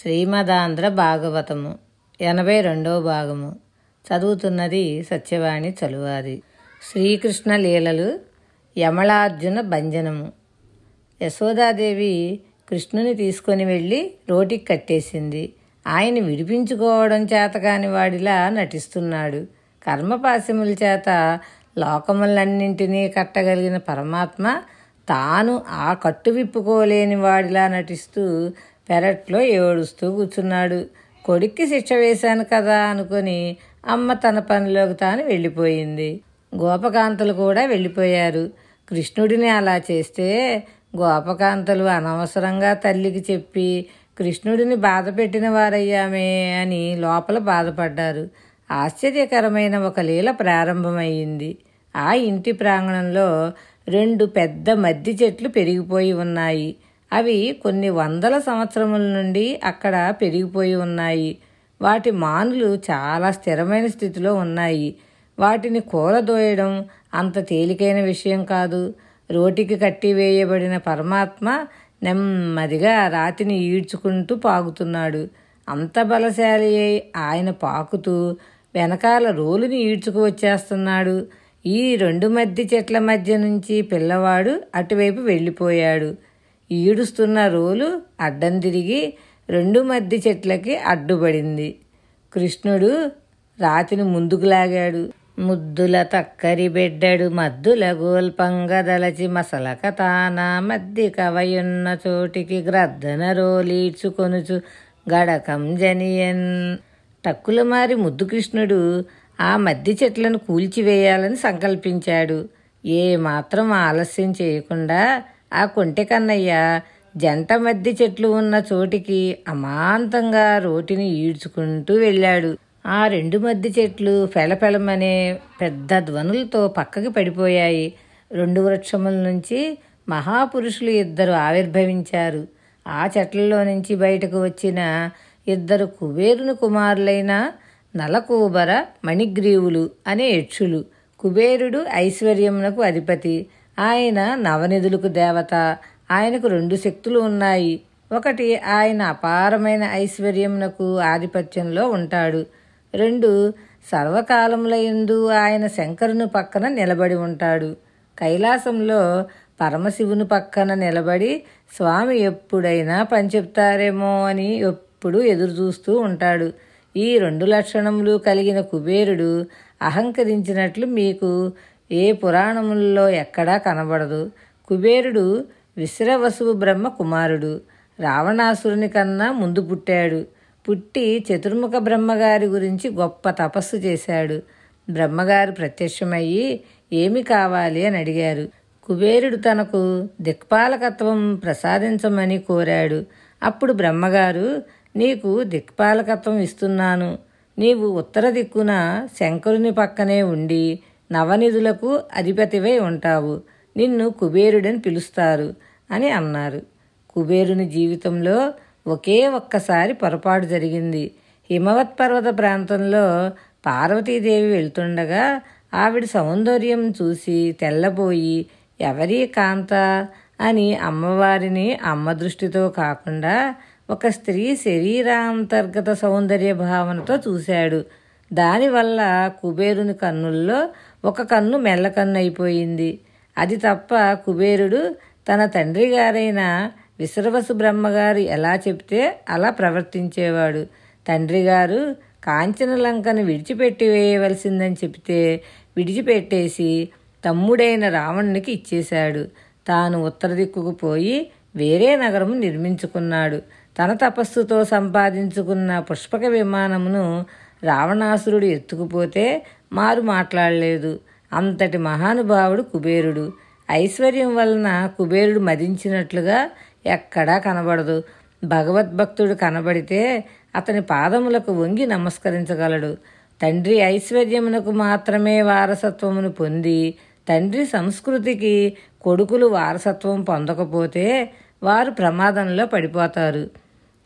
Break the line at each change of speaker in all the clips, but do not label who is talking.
శ్రీమదాంధ్ర భాగవతము ఎనభై రెండవ భాగము. చదువుతున్నది సత్యవాణి చలువాది. శ్రీకృష్ణ లీలలు యమళార్జున భంజనము. యశోదాదేవి కృష్ణుని తీసుకొని వెళ్ళి రోటికి కట్టేసింది. ఆయన విడిపించుకోవడం చేతకాని వాడిలా నటిస్తున్నాడు. కర్మపాశముల చేత లోకములన్నింటినీ కట్టగలిగిన పరమాత్మ తాను ఆ కట్టు విప్పుకోలేని వాడిలా నటిస్తూ పెరట్లో ఏడుస్తూ కూర్చున్నాడు. కొడుక్కి శిక్ష వేశాను కదా అనుకుని అమ్మ తన పనిలోకి తాను వెళ్ళిపోయింది. గోపకాంతలు కూడా వెళ్ళిపోయారు. కృష్ణుడిని అలా చేస్తే గోపకాంతలు అనవసరంగా తల్లికి చెప్పి కృష్ణుడిని బాధ పెట్టిన వారయ్యామే అని లోపల బాధపడ్డారు. ఆశ్చర్యకరమైన ఒక లీల ప్రారంభమయ్యింది. ఆ ఇంటి ప్రాంగణంలో రెండు పెద్ద మద్ది చెట్లు పెరిగిపోయి ఉన్నాయి. అవి కొన్ని వందల సంవత్సరముల నుండి అక్కడ పెరిగిపోయి ఉన్నాయి. వాటి మానులు చాలా స్థిరమైన స్థితిలో ఉన్నాయి. వాటిని కూలదోయడం అంత తేలికైన విషయం కాదు. రోటికి కట్టివేయబడిన పరమాత్మ నెమ్మదిగా రాతిని ఈడ్చుకుంటూ పాగుతున్నాడు. అంత బలశాలి అయి ఆయన పాకుతూ వెనకాల రోలుని ఈడ్చుకు వచ్చేస్తున్నాడు. ఈ రెండు మధ్య చెట్ల మధ్య నుంచి పిల్లవాడు అటువైపు వెళ్ళిపోయాడు. ఈడుస్తున్న రోలు అడ్డం తిరిగి రెండు మధ్య చెట్లకి అడ్డుపడింది. కృష్ణుడు రాతిని ముందుకు లాగాడు. ముద్దుల తక్కరి బిడ్డడు మద్దుల గోల్పంగదలచి మసలక తానా మద్ది కవయున్న చోటికి గ్రద్దన రోలీడ్చుకొనుచు గడకం జనియన్. టక్కుల మారి ముద్దు కృష్ణుడు ఆ మద్ది చెట్లను కూల్చివేయాలని సంకల్పించాడు. ఏ మాత్రం ఆలస్యం చేయకుండా ఆ కొంటె కన్నయ్య జంట మధ్య చెట్లు ఉన్న చోటికి అమాంతంగా రోటిని ఈడ్చుకుంటూ వెళ్ళాడు. ఆ రెండు మధ్య చెట్లు పెలపెలమనే పెద్ద ధ్వనులతో పక్కకి పడిపోయాయి. రెండు వృక్షముల నుంచి మహాపురుషులు ఇద్దరు ఆవిర్భవించారు. ఆ చెట్లలో నుంచి బయటకు వచ్చిన ఇద్దరు కుబేరుని కుమారులైన నలకూబర మణిగ్రీవులు అనే యక్షులు. కుబేరుడు ఐశ్వర్యమునకు అధిపతి. ఆయన నవనిధులకు దేవత. ఆయనకు రెండు శక్తులు ఉన్నాయి. ఒకటి ఆయన అపారమైన ఐశ్వర్యమునకు ఆధిపత్యంలో ఉంటాడు. రెండు సర్వకాలములయందు ఆయన శంకరుని పక్కన నిలబడి ఉంటాడు. కైలాసంలో పరమశివుని పక్కన నిలబడి స్వామి ఎప్పుడైనా పని చెప్తారేమో అని ఎప్పుడు ఎదురు చూస్తూ ఉంటాడు. ఈ రెండు లక్షణములు కలిగిన కుబేరుడు అహంకరించినట్లు మీకు ఏ పురాణముల్లో ఎక్కడా కనబడదు. కుబేరుడు విశ్రవసువు బ్రహ్మ కుమారుడు. రావణాసురుని కన్నా ముందు పుట్టాడు. పుట్టి చతుర్ముఖ బ్రహ్మగారి గురించి గొప్ప తపస్సు చేశాడు. బ్రహ్మగారు ప్రత్యక్షమయ్యి ఏమి కావాలి అని అడిగారు. కుబేరుడు తనకు దిక్పాలకత్వం ప్రసాదించమని కోరాడు. అప్పుడు బ్రహ్మగారు నీకు దిక్పాలకత్వం ఇస్తున్నాను. నీవు ఉత్తర దిక్కున శంకరుని పక్కనే ఉండి నవనిధులకు అధిపతివై ఉంటావు. నిన్ను కుబేరుడని పిలుస్తారు అని అన్నారు. కుబేరుని జీవితంలో ఒకే ఒక్కసారి పొరపాటు జరిగింది. హిమవత్ పర్వత ప్రాంతంలో పార్వతీదేవి వెళ్తుండగా ఆవిడ సౌందర్యం చూసి తెల్లబోయి ఎవరి కాంత? అని అమ్మవారిని అమ్మ దృష్టితో కాకుండా ఒక స్త్రీ శరీరాంతర్గత సౌందర్య భావనతో చూశాడు. దానివల్ల కుబేరుని కన్నుల్లో ఒక కన్ను మెల్లకన్ను అయిపోయింది. అది తప్ప కుబేరుడు తన తండ్రి గారైన విశ్రవసు బ్రహ్మగారు ఎలా చెప్తే అలా ప్రవర్తించేవాడు. తండ్రి గారు కాంచనలంకను విడిచిపెట్టి వేయవలసిందని చెప్తే విడిచిపెట్టేసి తమ్ముడైన రావణునికి ఇచ్చేశాడు. తాను ఉత్తర దిక్కుకు పోయి వేరే నగరము నిర్మించుకున్నాడు. తన తపస్సుతో సంపాదించుకున్న పుష్పక విమానమును రావణాసురుడు ఎత్తుకుపోతే మారు మాట్లాడలేదు. అంతటి మహానుభావుడు కుబేరుడు. ఐశ్వర్యం వలన కుబేరుడు మదించినట్లుగా ఎక్కడా కనబడదు. భగవద్భక్తుడు కనబడితే అతని పాదములకు వంగి నమస్కరించగలడు. తండ్రి ఐశ్వర్యమునకు మాత్రమే వారసత్వమును పొంది తండ్రి సంస్కృతికి కొడుకులు వారసత్వం పొందకపోతే వారు ప్రమాదంలో పడిపోతారు.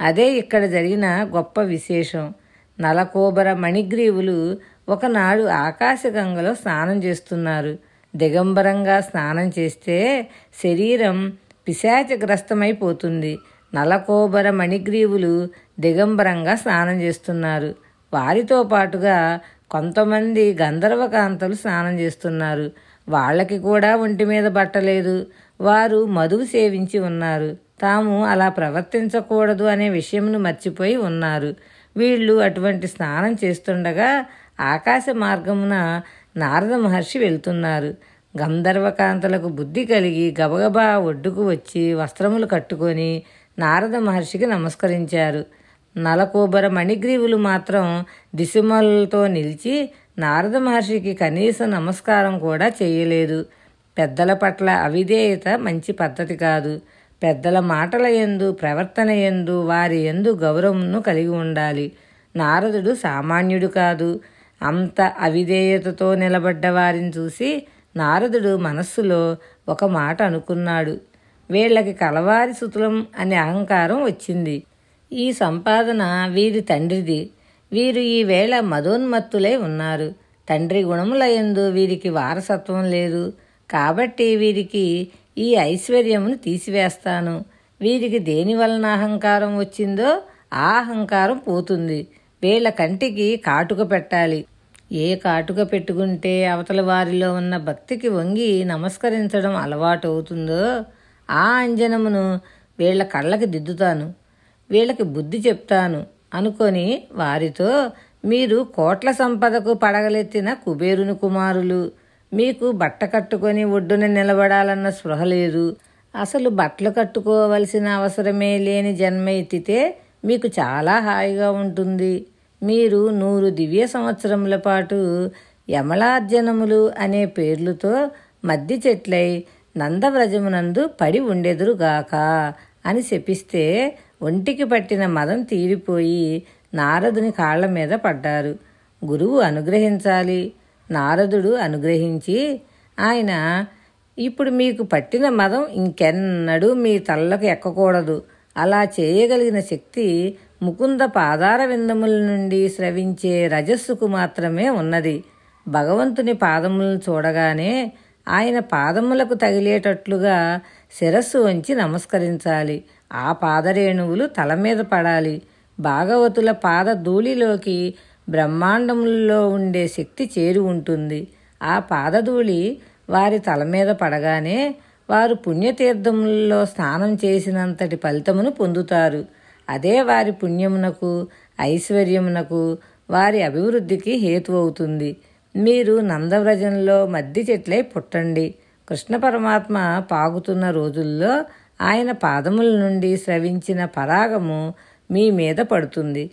అదే ఇక్కడ జరిగిన గొప్ప విశేషం. నలకోబర మణిగ్రీవులు ఒకనాడు ఆకాశగంగలో స్నానం చేస్తున్నారు. దిగంబరంగా స్నానం చేస్తే శరీరం పిశాచగ్రస్తమైపోతుంది. నలకోబర మణిగ్రీవులు దిగంబరంగా స్నానం చేస్తున్నారు. వారితో పాటుగా కొంతమంది గంధర్వకాంతలు స్నానం చేస్తున్నారు. వాళ్ళకి కూడా ఒంటి మీద బట్టలేదు వారు మధువు సేవించి ఉన్నారు. తాము అలా ప్రవర్తించకూడదు అనే విషయంను మర్చిపోయి ఉన్నారు. వీళ్ళు అటువంటి స్నానం చేస్తుండగా ఆకాశ మార్గమున నారద మహర్షి వెళ్తున్నారు. గంధర్వకాంతలకు బుద్ధి కలిగి గబగబా ఒడ్డుకు వచ్చి వస్త్రములు కట్టుకొని నారద మహర్షికి నమస్కరించారు. నలకూబర మణిగ్రీవులు మాత్రం దిశమలతో నిలిచి నారద మహర్షికి కనీస నమస్కారం కూడా చేయలేదు. పెద్దల పట్ల అవిధేయత మంచి పద్ధతి కాదు. పెద్దల మాటల ఎందు ప్రవర్తన ఎందు వారి ఎందు గౌరవంను కలిగి ఉండాలి. నారదుడు సామాన్యుడు కాదు. అంత అవిధేయతతో నిలబడ్డ వారిని చూసి నారదుడు మనస్సులో ఒక మాట అనుకున్నాడు. వీళ్ళకి కలవారి సుతులం అనే అహంకారం వచ్చింది. ఈ సంపాదన వీరి తండ్రిది. వీరు ఈవేళ మదోన్మత్తులై ఉన్నారు. తండ్రి గుణముల యందు వీరికి వారసత్వం లేదు. కాబట్టి వీరికి ఈ ఐశ్వర్యమును తీసివేస్తాను. వీరికి దేని వలన అహంకారం వచ్చిందో ఆ అహంకారం పోతుంది. వీళ్ళ కంటికి కాటుక పెట్టాలి. ఏ కాటుక పెట్టుకుంటే అవతల వారిలో ఉన్న భక్తికి వంగి నమస్కరించడం అలవాటు అవుతుందో ఆ అంజనమును వీళ్ళ కళ్ళకి దిద్దుతాను. వీళ్ళకి బుద్ధి చెప్తాను అనుకొని వారితో మీరు కోట్ల సంపదకు పడగలెత్తిన కుబేరుని కుమారులు. మీకు బట్ట కట్టుకొని ఒడ్డున నిలబడాలన్న స్పృహ లేదు. అసలు బట్టలు కట్టుకోవలసిన అవసరమే లేని జన్మ ఎత్తితే మీకు చాలా హాయిగా ఉంటుంది. మీరు నూరు దివ్య సంవత్సరముల పాటు యమలార్జనములు అనే పేర్లతో మద్ది చెట్లై నందవ్రజమునందు పడి ఉండెదురుగాక అని శపిస్తే ఒంటికి పట్టిన మదం తీరిపోయి నారదుని కాళ్ళ మీద పడ్డారు. గురువు అనుగ్రహించాలి. నారదుడు అనుగ్రహించి ఆయన ఇప్పుడు మీకు పట్టిన మదం ఇంకెన్నడూ మీ తల్లకు ఎక్కకూడదు. అలా చేయగలిగిన శక్తి ముకుంద పాదార విందముల నుండి స్రవించే రజస్సుకు మాత్రమే ఉన్నది. భగవంతుని పాదములను చూడగానే ఆయన పాదములకు తగిలేటట్లుగా శిరస్సు వంచి నమస్కరించాలి. ఆ పాదరేణువులు తల మీద పడాలి. భాగవతుల పాద ధూళిలోకి బ్రహ్మాండములలో ఉండే శక్తి చేరి ఉంటుంది. ఆ పాదధూళి వారి తల మీద పడగానే వారు పుణ్యతీర్థములలో స్నానం చేసినంతటి ఫలితమును పొందుతారు. అదే వారి పుణ్యమునకు ఐశ్వర్యమునకు వారి అభివృద్ధికి హేతు అవుతుంది. మీరు నందవ్రజంలో మద్ది చెట్లై పుట్టండి. కృష్ణ పరమాత్మ పాగుతున్న రోజుల్లో ఆయన పాదముల నుండి స్రవించిన పరాగము మీ మీద పడుతుంది.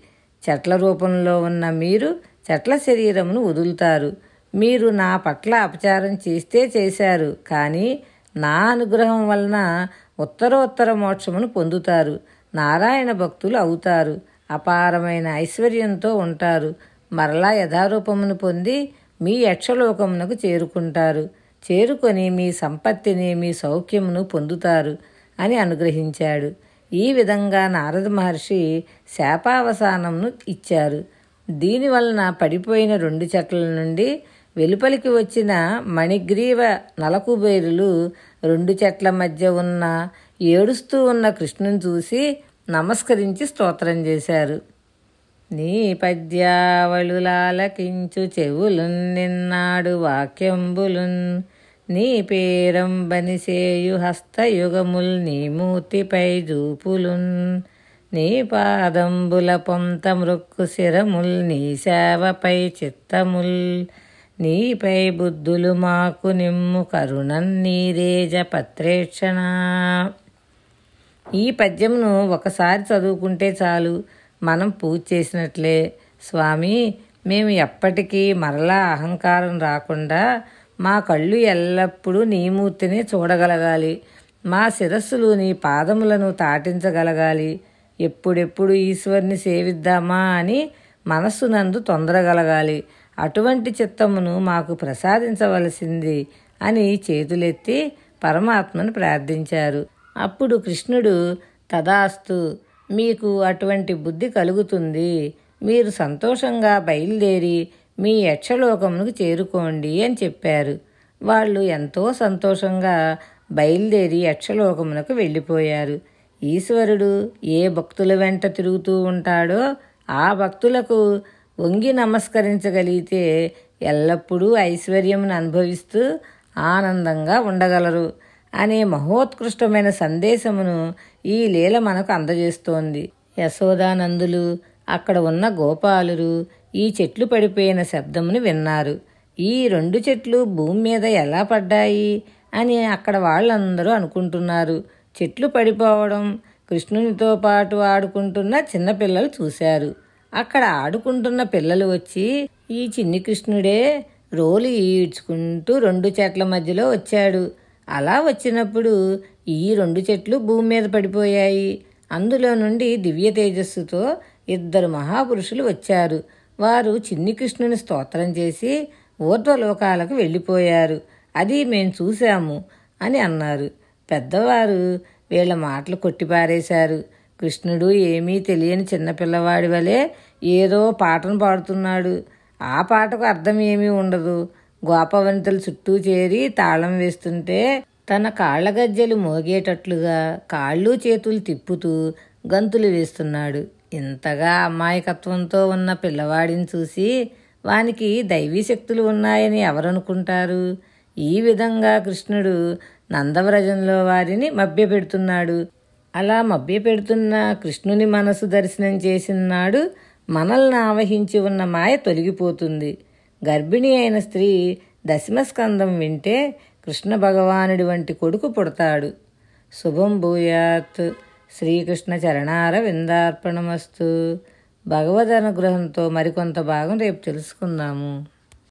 చెట్ల రూపంలో ఉన్న మీరు చెట్ల శరీరమును వదులుతారు. మీరు నా పట్ల అపచారం చేస్తే చేశారు. కానీ నా అనుగ్రహం వలన ఉత్తరోత్తర మోక్షమును పొందుతారు. నారాయణ భక్తులు అవుతారు. అపారమైన ఐశ్వర్యంతో ఉంటారు. మరలా యథారూపమును పొంది మీ యక్షలోకమునకు చేరుకుంటారు. చేరుకొని మీ సంపత్తిని మీ సౌఖ్యమును పొందుతారు అని అనుగ్రహించాడు. ఈ విధంగా నారద మహర్షి శాపావసానంను ఇచ్చారు. దీనివలన పడిపోయిన రెండు చెట్ల నుండి వెలుపలికి వచ్చిన మణిగ్రీవ నలకుబేరులు రెండు చెట్ల మధ్య ఉన్న ఏడుస్తూ ఉన్న కృష్ణుని చూసి నమస్కరించి స్తోత్రం చేశారు. నీ పద్యావళులాలకించు చెవులున్ నిన్నాడు వాక్యంబులున్ నీ పేరంబనిసేయు హస్తయుగముల్ నీ మూర్తిపై జూపులున్. నీ పాదంబుల పొంత మృక్కు శిరముల్ నీ సేవపై చిత్తముల్. నీపై బుద్ధులు మాకు నిమ్ము కరుణన్ నీరేజ పత్రేక్షణ. ఈ పద్యమును ఒకసారి చదువుకుంటే చాలు మనం పూజ చేసినట్లే. స్వామి మేము ఎప్పటికీ మరలా అహంకారం రాకుండా మా కళ్ళు ఎల్లప్పుడూ నీ మూర్తిని చూడగలగాలి. మా శిరస్సులు నీ పాదములను తాటించగలగాలి. ఎప్పుడెప్పుడు ఈశ్వరుని సేవిద్దామా అని మనస్సు నందు తొందరగలగాలి. అటువంటి చిత్తమును మాకు ప్రసాదించవలసింది అని చేతులెత్తి పరమాత్మను ప్రార్థించారు. అప్పుడు కృష్ణుడు తదాస్తు మీకు అటువంటి బుద్ధి కలుగుతుంది. మీరు సంతోషంగా బయలుదేరి మీ యక్షలోకమునకు చేరుకోండి అని చెప్పారు. వాళ్ళు ఎంతో సంతోషంగా బయలుదేరి యక్షలోకమునకు వెళ్ళిపోయారు. ఈశ్వరుడు ఏ భక్తుల వెంట తిరుగుతూ ఉంటాడో ఆ భక్తులకు వంగి నమస్కరించగలిగితే ఎల్లప్పుడూ ఐశ్వర్యమును అనుభవిస్తూ ఆనందంగా ఉండగలరు అనే మహోత్కృష్టమైన సందేశమును ఈ లీల మనకు అందజేస్తోంది. యశోదానందులు అక్కడ ఉన్న గోపాలురు ఈ చెట్లు పడిపోయిన శబ్దమును విన్నారు. ఈ రెండు చెట్లు భూమి మీద ఎలా పడ్డాయి అని అక్కడ వాళ్ళందరూ అనుకుంటున్నారు. చెట్లు పడిపోవడం కృష్ణునితో పాటు ఆడుకుంటున్న చిన్నపిల్లలు చూశారు. అక్కడ ఆడుకుంటున్న పిల్లలు వచ్చి ఈ చిన్ని కృష్ణుడే రోలు ఈడ్చుకుంటూ రెండు చెట్ల మధ్యలో వచ్చాడు. అలా వచ్చినప్పుడు ఈ రెండు చెట్లు భూమి మీద పడిపోయాయి. అందులో నుండి దివ్య తేజస్సుతో ఇద్దరు మహాపురుషులు వచ్చారు. వారు చిన్ని కృష్ణుని స్తోత్రం చేసి ఊర్ధ్వలోకాలకు వెళ్ళిపోయారు. అది మేము చూశాము అని అన్నారు. పెద్దవారు వీళ్ళ మాటలు కొట్టిపారేశారు. కృష్ణుడు ఏమీ తెలియని చిన్నపిల్లవాడి వలె ఏదో పాటను పాడుతున్నాడు. ఆ పాటకు అర్థం ఏమీ ఉండదు. గోపవనితలు చుట్టూ చేరి తాళం వేస్తుంటే తన కాళ్ళ గజ్జెలు మోగేటట్లుగా కాళ్ళు చేతులు తిప్పుతూ గంతులు వేస్తున్నాడు. ఇంతగా అమాయకత్వంతో ఉన్న పిల్లవాడిని చూసి వానికి దైవీ శక్తులు ఉన్నాయని ఎవరనుకుంటారు? ఈ విధంగా కృష్ణుడు నందవ్రజంలో వారిని మభ్యపెడుతున్నాడు. అలా మభ్యపెడుతున్న కృష్ణుని మనసు దర్శనం చేసినాడు మనల్ని ఆవహించి ఉన్న మాయ తొలగిపోతుంది. గర్భిణి అయిన స్త్రీ దశమస్కందం వింటే కృష్ణ భగవానుడి వంటి కొడుకు పుడతాడు. శుభం భూయాత్. శ్రీకృష్ణ చరణార విందార్పణమస్తు భగవద్ అనుగ్రహంతో మరికొంత భాగం రేపు తెలుసుకుందాము.